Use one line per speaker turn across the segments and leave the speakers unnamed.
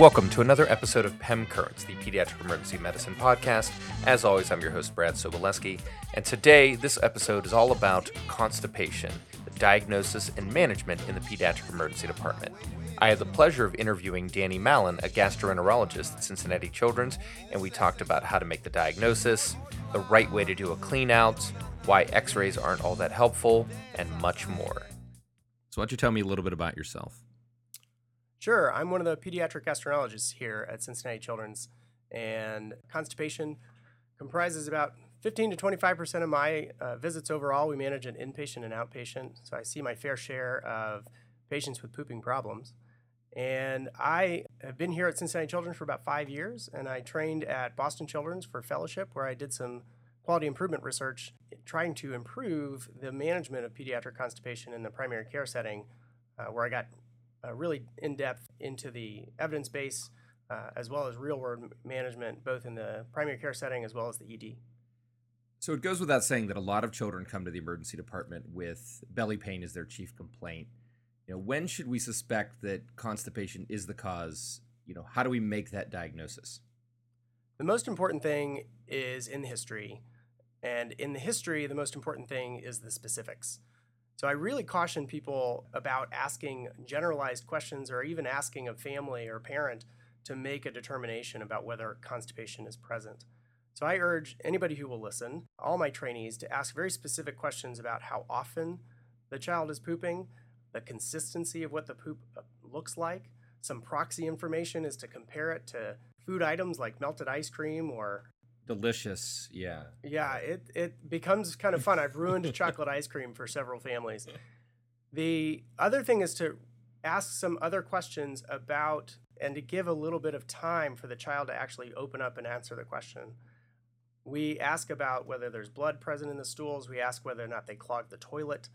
Welcome to another episode of PEM Currents, the Pediatric Emergency Medicine Podcast. As always, I'm your host, Brad Sobolewski, and today this episode is all about constipation, the diagnosis and management in the Pediatric Emergency Department. I had the pleasure of interviewing Danny Mallon, a gastroenterologist at Cincinnati Children's, and we talked about how to make the diagnosis, the right way to do a clean out, why x rays aren't all that helpful, and much more. So, why don't you tell me a little bit about yourself?
Sure. I'm one of the pediatric gastroenterologists here at Cincinnati Children's, and constipation comprises about 15 to 25% of my uh, visits overall. We manage an inpatient and outpatient, so I see my fair share of patients with pooping problems. And I have been here at Cincinnati Children's for about five years, and I trained at Boston Children's for fellowship, where I did some quality improvement research trying to improve the management of pediatric constipation in the primary care setting, uh, where I got uh, really in depth into the evidence base uh, as well as real world management, both in the primary care setting as well as the ED.
So it goes without saying that a lot of children come to the emergency department with belly pain as their chief complaint. You know, when should we suspect that constipation is the cause? You know, how do we make that diagnosis?
The most important thing is in the history. And in the history, the most important thing is the specifics. So I really caution people about asking generalized questions or even asking a family or parent to make a determination about whether constipation is present. So I urge anybody who will listen, all my trainees, to ask very specific questions about how often the child is pooping, the consistency of what the poop uh, looks like. Some proxy information is to compare it to food items like melted ice cream or
delicious. Yeah.
Yeah, it it becomes kind of fun. I've ruined chocolate ice cream for several families. The other thing is to ask some other questions about and to give a little bit of time for the child to actually open up and answer the question. We ask about whether there's blood present in the stools. We ask whether or not they clog the toilet,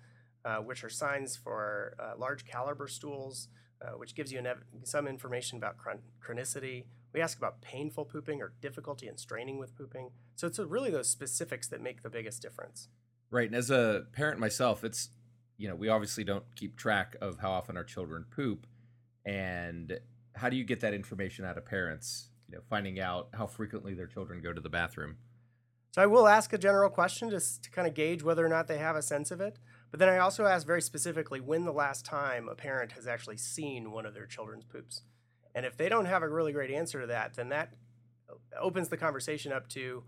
uh, which are signs for uh, large caliber stools, uh, which gives you ev- some information about chron- chronicity. We ask about painful pooping or difficulty in straining with pooping. So it's really those specifics that make the biggest difference.
Right. And as a parent myself, it's, you know, we obviously don't keep track of how often our children poop. And how do you get that information out of parents, you know, finding out how frequently their children go to the bathroom?
So I will ask a general question just to kind of gauge whether or not they have a sense of it. But then I also ask very specifically when the last time a parent has actually seen one of their children's poops. And if they don't have a really great answer to that, then that opens the conversation up to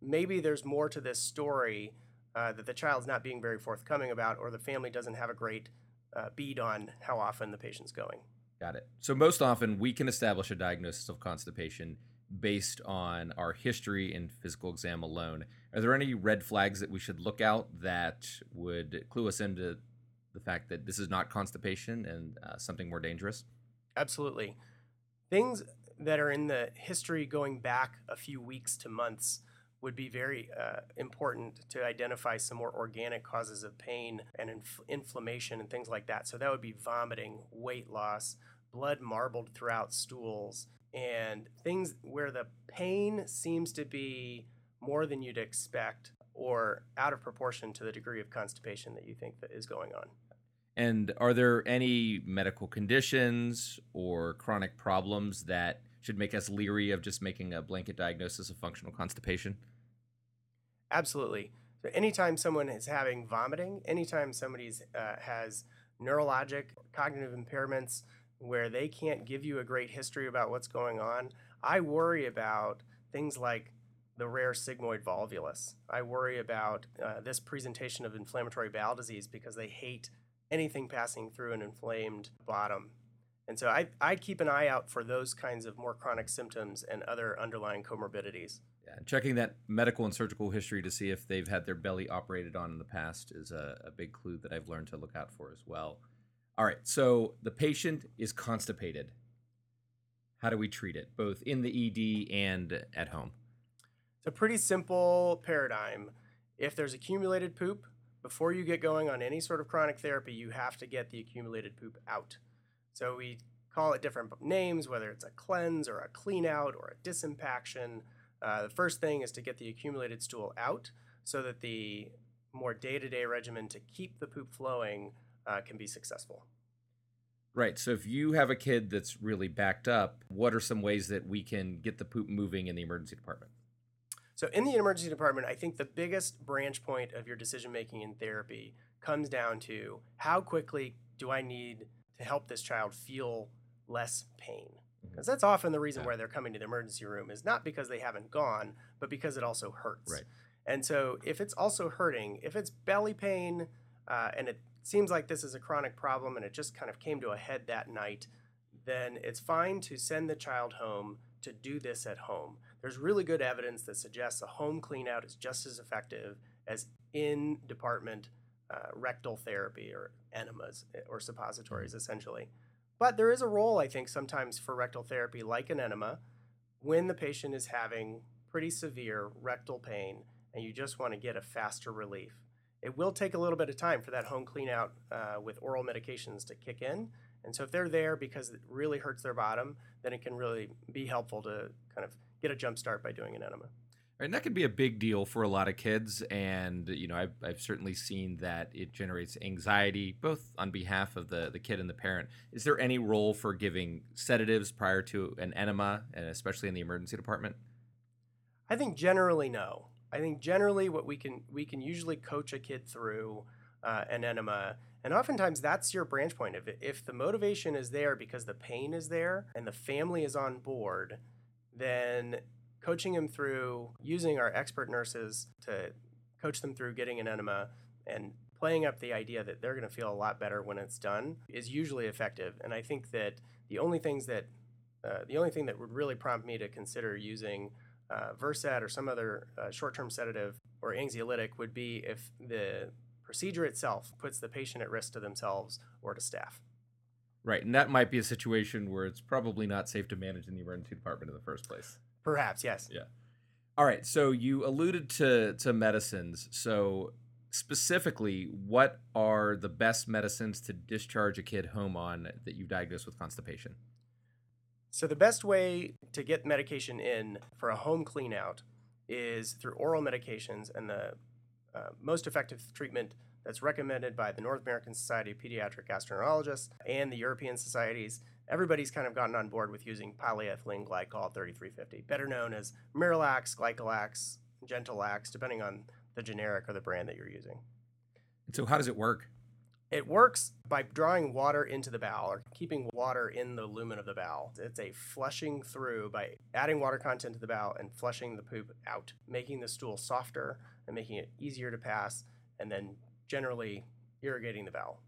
maybe there's more to this story uh, that the child's not being very forthcoming about, or the family doesn't have a great uh, bead on how often the patient's going.
Got it. So, most often we can establish a diagnosis of constipation based on our history and physical exam alone. Are there any red flags that we should look out that would clue us into the fact that this is not constipation and uh, something more dangerous?
Absolutely. Things that are in the history going back a few weeks to months would be very uh, important to identify some more organic causes of pain and inf- inflammation and things like that. So that would be vomiting, weight loss, blood marbled throughout stools, and things where the pain seems to be more than you'd expect or out of proportion to the degree of constipation that you think that is going on.
And are there any medical conditions or chronic problems that should make us leery of just making a blanket diagnosis of functional constipation?
Absolutely. So anytime someone is having vomiting, anytime somebody uh, has neurologic cognitive impairments where they can't give you a great history about what's going on, I worry about things like the rare sigmoid volvulus. I worry about uh, this presentation of inflammatory bowel disease because they hate anything passing through an inflamed bottom. And so I, I keep an eye out for those kinds of more chronic symptoms and other underlying comorbidities.
Yeah, checking that medical and surgical history to see if they've had their belly operated on in the past is a, a big clue that I've learned to look out for as well. All right, so the patient is constipated. How do we treat it, both in the ED and at home?
It's a pretty simple paradigm. If there's accumulated poop, before you get going on any sort of chronic therapy, you have to get the accumulated poop out. So we call it different names, whether it's a cleanse or a clean out or a disimpaction. Uh, the first thing is to get the accumulated stool out so that the more day to day regimen to keep the poop flowing uh, can be successful.
Right. So if you have a kid that's really backed up, what are some ways that we can get the poop moving in the emergency department?
So in the emergency department, I think the biggest branch point of your decision making in therapy comes down to how quickly do I need to help this child feel less pain? Because that's often the reason
Yeah.
why they're coming to the emergency room is not because they haven't gone, but because it also hurts.
Right.
And so if it's also hurting, if it's belly pain, uh, and it seems like this is a chronic problem and it just kind of came to a head that night, then it's fine to send the child home to do this at home. There's really good evidence that suggests a home clean out is just as effective as in department uh, rectal therapy or enemas eh, or suppositories, essentially. But there is a role, I think, sometimes for rectal therapy, like an enema, when the patient is having pretty severe rectal pain and you just want to get a faster relief. It will take a little bit of time for that home clean out uh, with oral medications to kick in. And so if they're there because it really hurts their bottom, then it can really be helpful to kind of get a jump start by doing an enema.
Right, and that can be a big deal for a lot of kids. And, you know, I've, I've certainly seen that it generates anxiety, both on behalf of the, the kid and the parent. Is there any role for giving sedatives prior to an enema, and especially in the emergency department?
I think generally no. I think generally what we can we can usually coach a kid through uh, an enema, and oftentimes that's your branch point. If if the motivation is there because the pain is there and the family is on board, then coaching them through using our expert nurses to coach them through getting an enema and playing up the idea that they're going to feel a lot better when it's done is usually effective. And I think that the only things that uh, the only thing that would really prompt me to consider using uh, Versed or some other uh, short-term sedative or anxiolytic would be if the procedure itself puts the patient at risk to themselves or to staff.
Right, and that might be a situation where it's probably not safe to manage in the emergency department in the first place.
Perhaps, yes.
Yeah. All right, so you alluded to to medicines. So specifically, what are the best medicines to discharge a kid home on that you've diagnosed with constipation?
So the best way to get medication in for a home clean out is through oral medications and the uh, most effective treatment that's recommended by the North American Society of Pediatric Gastroenterologists and the European societies. Everybody's kind of gotten on board with using polyethylene glycol 3350, better known as Miralax, Glycolax, Gentalax, depending on the generic or the brand that you're using.
So, how does it work?
It works by drawing water into the bowel or keeping water in the lumen of the bowel. It's a flushing through by adding water content to the bowel and flushing the poop out, making the stool softer and making it easier to pass, and then generally irrigating the bowel.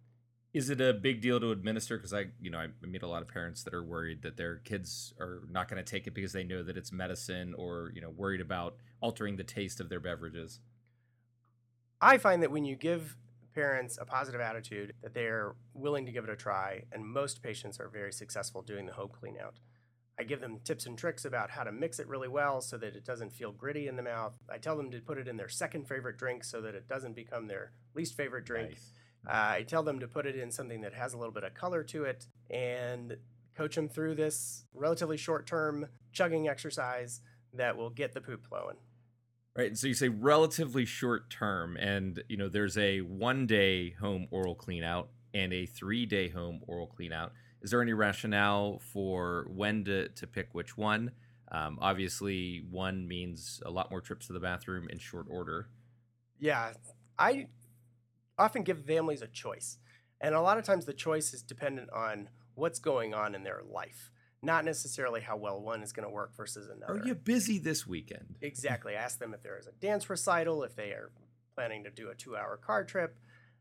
Is it a big deal to administer? Because I, you know, I meet a lot of parents that are worried that their kids are not going to take it because they know that it's medicine, or you know, worried about altering the taste of their beverages.
I find that when you give parents a positive attitude, that they're willing to give it a try, and most patients are very successful doing the home clean out. I give them tips and tricks about how to mix it really well so that it doesn't feel gritty in the mouth. I tell them to put it in their second favorite drink so that it doesn't become their least favorite drink.
Nice.
Uh, I tell them to put it in something that has a little bit of color to it and coach them through this relatively short term chugging exercise that will get the poop flowing.
Right. And so you say relatively short term, and you know, there's a one day home oral clean out and a three day home oral clean out. Is there any rationale for when to, to pick which one? Um, obviously, one means a lot more trips to the bathroom in short order.
Yeah, I often give families a choice. And a lot of times the choice is dependent on what's going on in their life, not necessarily how well one is going to work versus another.
Are you busy this weekend?
Exactly. I ask them if there is a dance recital, if they are planning to do a two hour car trip.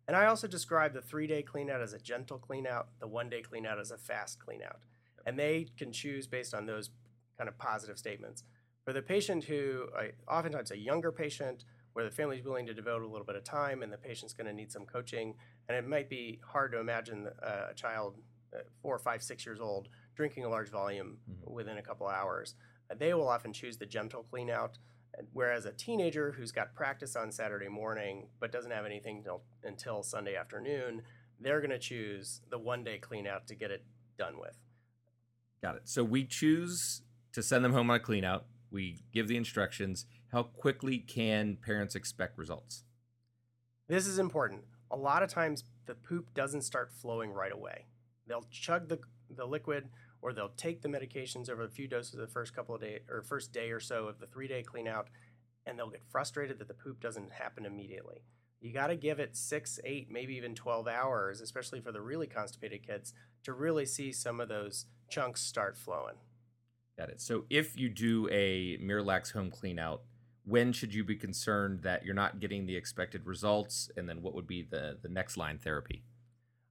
And I also describe the three day cleanout as a gentle cleanout, the one day cleanout as a fast cleanout. And they can choose based on those kind of positive statements. For the patient who, uh, oftentimes a younger patient, where the family is willing to devote a little bit of time and the patient's going to need some coaching, and it might be hard to imagine uh, a child, uh, four, five, six years old, drinking a large volume
Mhm.
within a couple hours. They will often choose the gentle clean out. Whereas a teenager who's got practice on Saturday morning but doesn't have anything till, until Sunday afternoon, they're going to choose the one day clean out to get it done with.
Got it. So we choose to send them home on a clean out. We give the instructions. How quickly can parents expect results?
This is important. A lot of times the poop doesn't start flowing right away. they'll chug the, the liquid or they'll take the medications over a few doses of the first couple of days or first day or so of the three day clean out and they'll get frustrated that the poop doesn't happen immediately. You got to give it six, eight, maybe even 12 hours, especially for the really constipated kids, to really see some of those chunks start flowing.
Got it. So if you do a Miralax home clean out, when should you be concerned that you're not getting the expected results? And then what would be the, the next line therapy?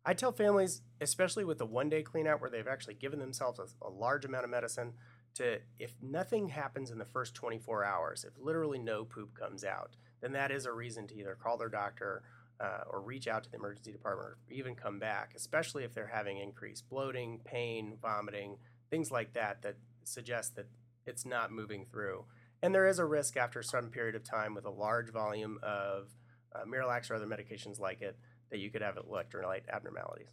I tell families, especially with the one day clean out where they've actually given themselves a, a large amount of medicine, to if nothing happens in the first 24 hours, if literally no poop comes out, then that is a reason to either call their doctor uh, or reach out to the emergency department or even come back, especially if they're having increased bloating, pain, vomiting, things like that that suggest that it's not moving through. And there is a risk after some period of time with a large volume of uh, Miralax or other medications like it that you could have electrolyte abnormalities.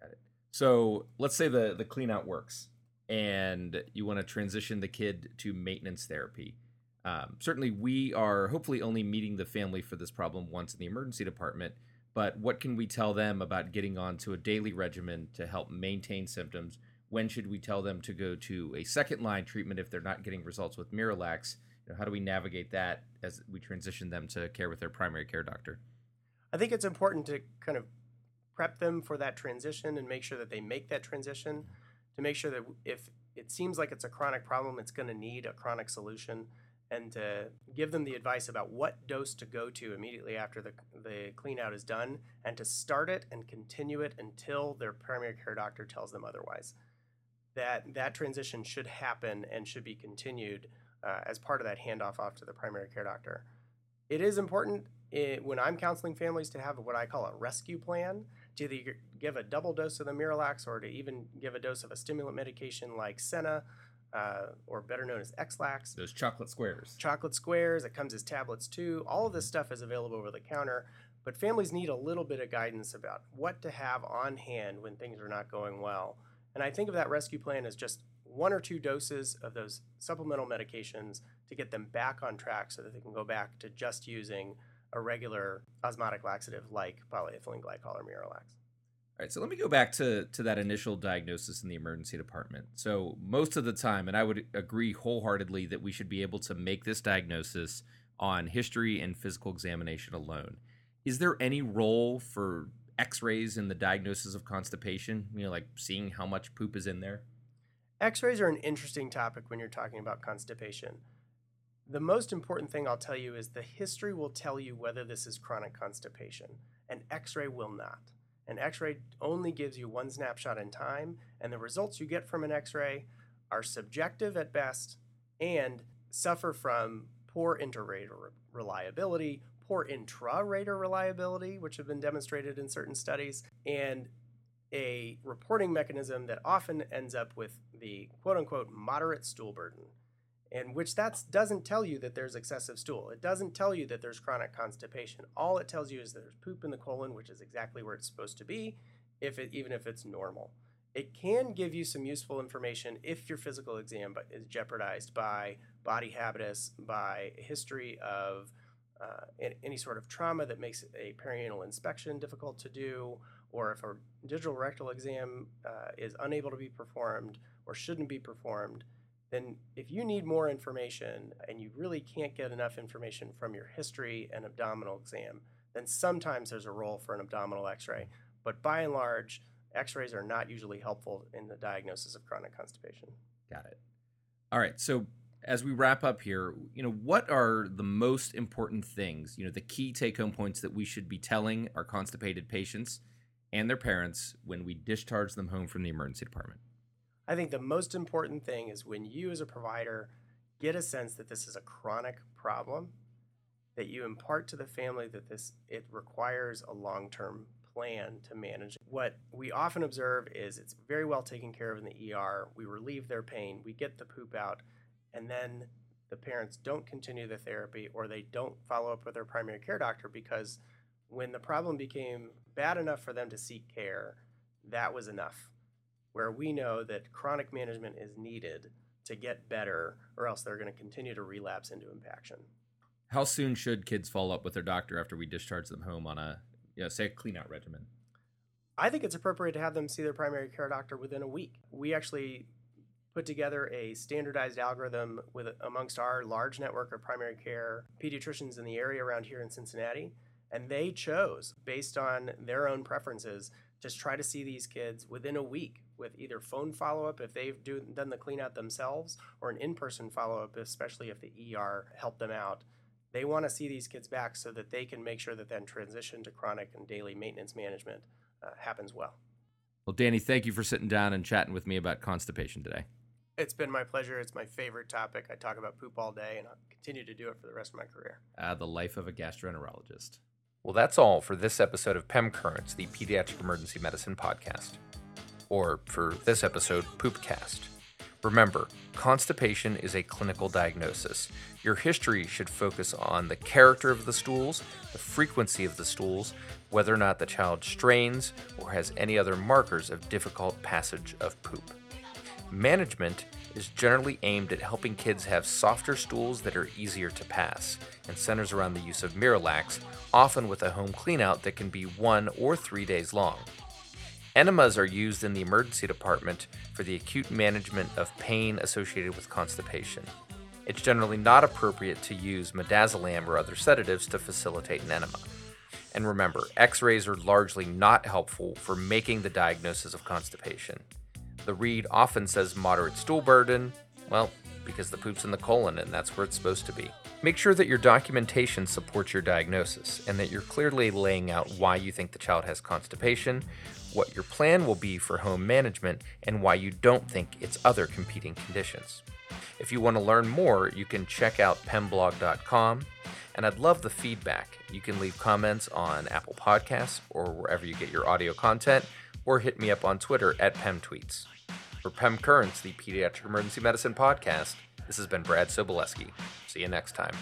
Got it. So let's say the the clean out works and you want to transition the kid to maintenance therapy. Um, certainly, we are hopefully only meeting the family for this problem once in the emergency department. But what can we tell them about getting on to a daily regimen to help maintain symptoms? When should we tell them to go to a second line treatment if they're not getting results with Miralax? You know, how do we navigate that as we transition them to care with their primary care doctor?
I think it's important to kind of prep them for that transition and make sure that they make that transition to make sure that if it seems like it's a chronic problem, it's going to need a chronic solution and to give them the advice about what dose to go to immediately after the, the clean out is done and to start it and continue it until their primary care doctor tells them otherwise. That that transition should happen and should be continued uh, as part of that handoff off to the primary care doctor. It is important it, when I'm counseling families to have what I call a rescue plan to either give a double dose of the Miralax or to even give a dose of a stimulant medication like Senna, uh, or better known as Ex-Lax.
Those chocolate squares.
Chocolate squares. It comes as tablets too. All of this stuff is available over the counter, but families need a little bit of guidance about what to have on hand when things are not going well. And I think of that rescue plan as just one or two doses of those supplemental medications to get them back on track so that they can go back to just using a regular osmotic laxative like polyethylene glycol or Miralax.
All right, so let me go back to to that initial diagnosis in the emergency department. So most of the time, and I would agree wholeheartedly that we should be able to make this diagnosis on history and physical examination alone. Is there any role for X-rays in the diagnosis of constipation? You know, like seeing how much poop is in there.
X-rays are an interesting topic when you're talking about constipation. The most important thing I'll tell you is the history will tell you whether this is chronic constipation. An x ray will not. An x ray only gives you one snapshot in time, and the results you get from an x ray are subjective at best and suffer from poor inter-rater reliability, poor intra-rater reliability, which have been demonstrated in certain studies, and a reporting mechanism that often ends up with the quote unquote moderate stool burden and which that doesn't tell you that there's excessive stool. It doesn't tell you that there's chronic constipation. All it tells you is there's poop in the colon, which is exactly where it's supposed to be, if it, even if it's normal. It can give you some useful information if your physical exam is jeopardized by body habitus, by history of uh, any sort of trauma that makes a perianal inspection difficult to do, or if a digital rectal exam uh, is unable to be performed or shouldn't be performed then if you need more information and you really can't get enough information from your history and abdominal exam, then sometimes there's a role for an abdominal x-ray. But by and large, x-rays are not usually helpful in the diagnosis of chronic constipation.
Got it. All right. So as we wrap up here, you know, what are the most important things, you know, the key take-home points that we should be telling our constipated patients and their parents when we discharge them home from the emergency department?
I think the most important thing is when you, as a provider, get a sense that this is a chronic problem, that you impart to the family that this it requires a long-term plan to manage. What we often observe is it's very well taken care of in the ER. We relieve their pain, we get the poop out, and then the parents don't continue the therapy or they don't follow up with their primary care doctor because when the problem became bad enough for them to seek care, that was enough where we know that chronic management is needed to get better, or else they're going to continue to relapse into impaction.
How soon should kids follow up with their doctor after we discharge them home on a, you know, say, a clean out regimen?
I think it's appropriate to have them see their primary care doctor within a week. We actually put together a standardized algorithm with amongst our large network of primary care pediatricians in the area around here in Cincinnati, and they chose based on their own preferences just try to see these kids within a week with either phone follow up if they've do, done the clean out themselves or an in person follow up, especially if the ER helped them out. They want to see these kids back so that they can make sure that then transition to chronic and daily maintenance management uh, happens well.
Well, Danny, thank you for sitting down and chatting with me about constipation today.
It's been my pleasure. It's my favorite topic. I talk about poop all day, and I'll continue to do it for the rest of my career.
Uh, the life of a gastroenterologist.
Well, that's all for this episode of PEM Currents, the Pediatric Emergency Medicine Podcast. Or for this episode, Poopcast. Remember, constipation is a clinical diagnosis. Your history should focus on the character of the stools, the frequency of the stools, whether or not the child strains or has any other markers of difficult passage of poop. Management is generally aimed at helping kids have softer stools that are easier to pass and centers around the use of Miralax, often with a home cleanout that can be one or three days long. Enemas are used in the emergency department for the acute management of pain associated with constipation. It's generally not appropriate to use midazolam or other sedatives to facilitate an enema. And remember, x rays are largely not helpful for making the diagnosis of constipation. The read often says moderate stool burden, well, because the poop's in the colon and that's where it's supposed to be. Make sure that your documentation supports your diagnosis and that you're clearly laying out why you think the child has constipation, what your plan will be for home management, and why you don't think it's other competing conditions. If you want to learn more, you can check out pemblog.com, and I'd love the feedback. You can leave comments on Apple Podcasts or wherever you get your audio content, or hit me up on Twitter at PemTweets. For PEM Currents, the Pediatric Emergency Medicine Podcast, this has been Brad Sobolewski. See you next time.